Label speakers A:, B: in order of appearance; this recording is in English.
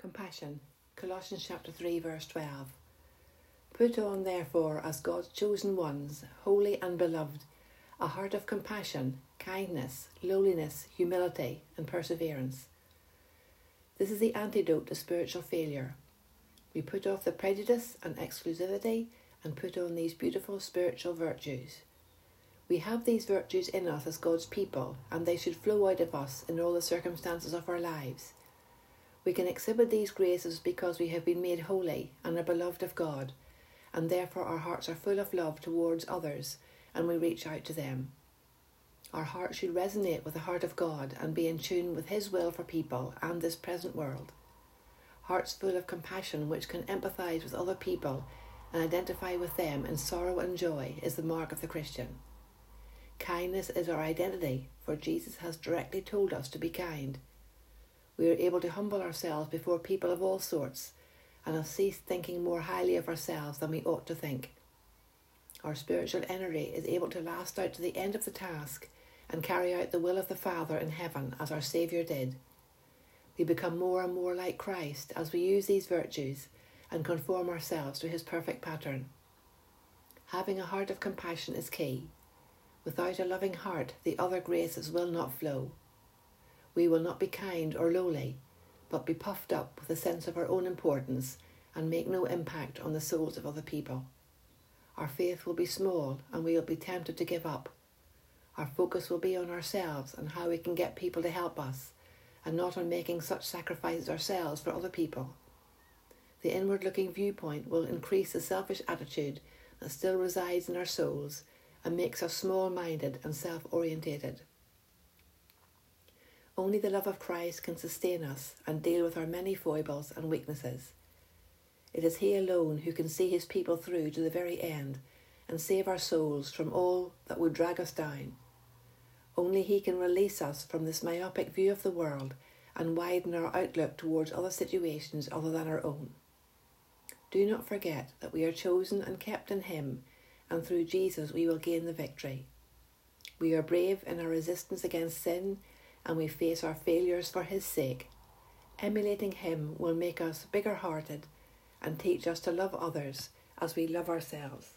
A: Compassion, Colossians chapter 3, verse 12. Put on, therefore, as God's chosen ones, holy and beloved, a heart of compassion, kindness, lowliness, humility, and perseverance. This is the antidote to spiritual failure. We put off the prejudice and exclusivity and put on these beautiful spiritual virtues. We have these virtues in us as God's people, and they should flow out of us in all the circumstances of our lives. We can exhibit these graces because we have been made holy and are beloved of God, and therefore our hearts are full of love towards others and we reach out to them. Our hearts should resonate with the heart of God and be in tune with His will for people and this present world. Hearts full of compassion which can empathise with other people and identify with them in sorrow and joy is the mark of the Christian. Kindness is our identity, for Jesus has directly told us to be kind we are able to humble ourselves before people of all sorts and have ceased thinking more highly of ourselves than we ought to think. Our spiritual energy is able to last out to the end of the task and carry out the will of the Father in heaven as our Saviour did. We become more and more like Christ as we use these virtues and conform ourselves to his perfect pattern. Having a heart of compassion is key. Without a loving heart, the other graces will not flow we will not be kind or lowly, but be puffed up with a sense of our own importance and make no impact on the souls of other people. Our faith will be small and we will be tempted to give up. Our focus will be on ourselves and how we can get people to help us, and not on making such sacrifices ourselves for other people. The inward looking viewpoint will increase the selfish attitude that still resides in our souls and makes us small minded and self orientated. Only the love of Christ can sustain us and deal with our many foibles and weaknesses. It is He alone who can see His people through to the very end and save our souls from all that would drag us down. Only He can release us from this myopic view of the world and widen our outlook towards other situations other than our own. Do not forget that we are chosen and kept in Him, and through Jesus we will gain the victory. We are brave in our resistance against sin and we face our failures for His sake. Emulating Him will make us bigger hearted and teach us to love others as we love ourselves.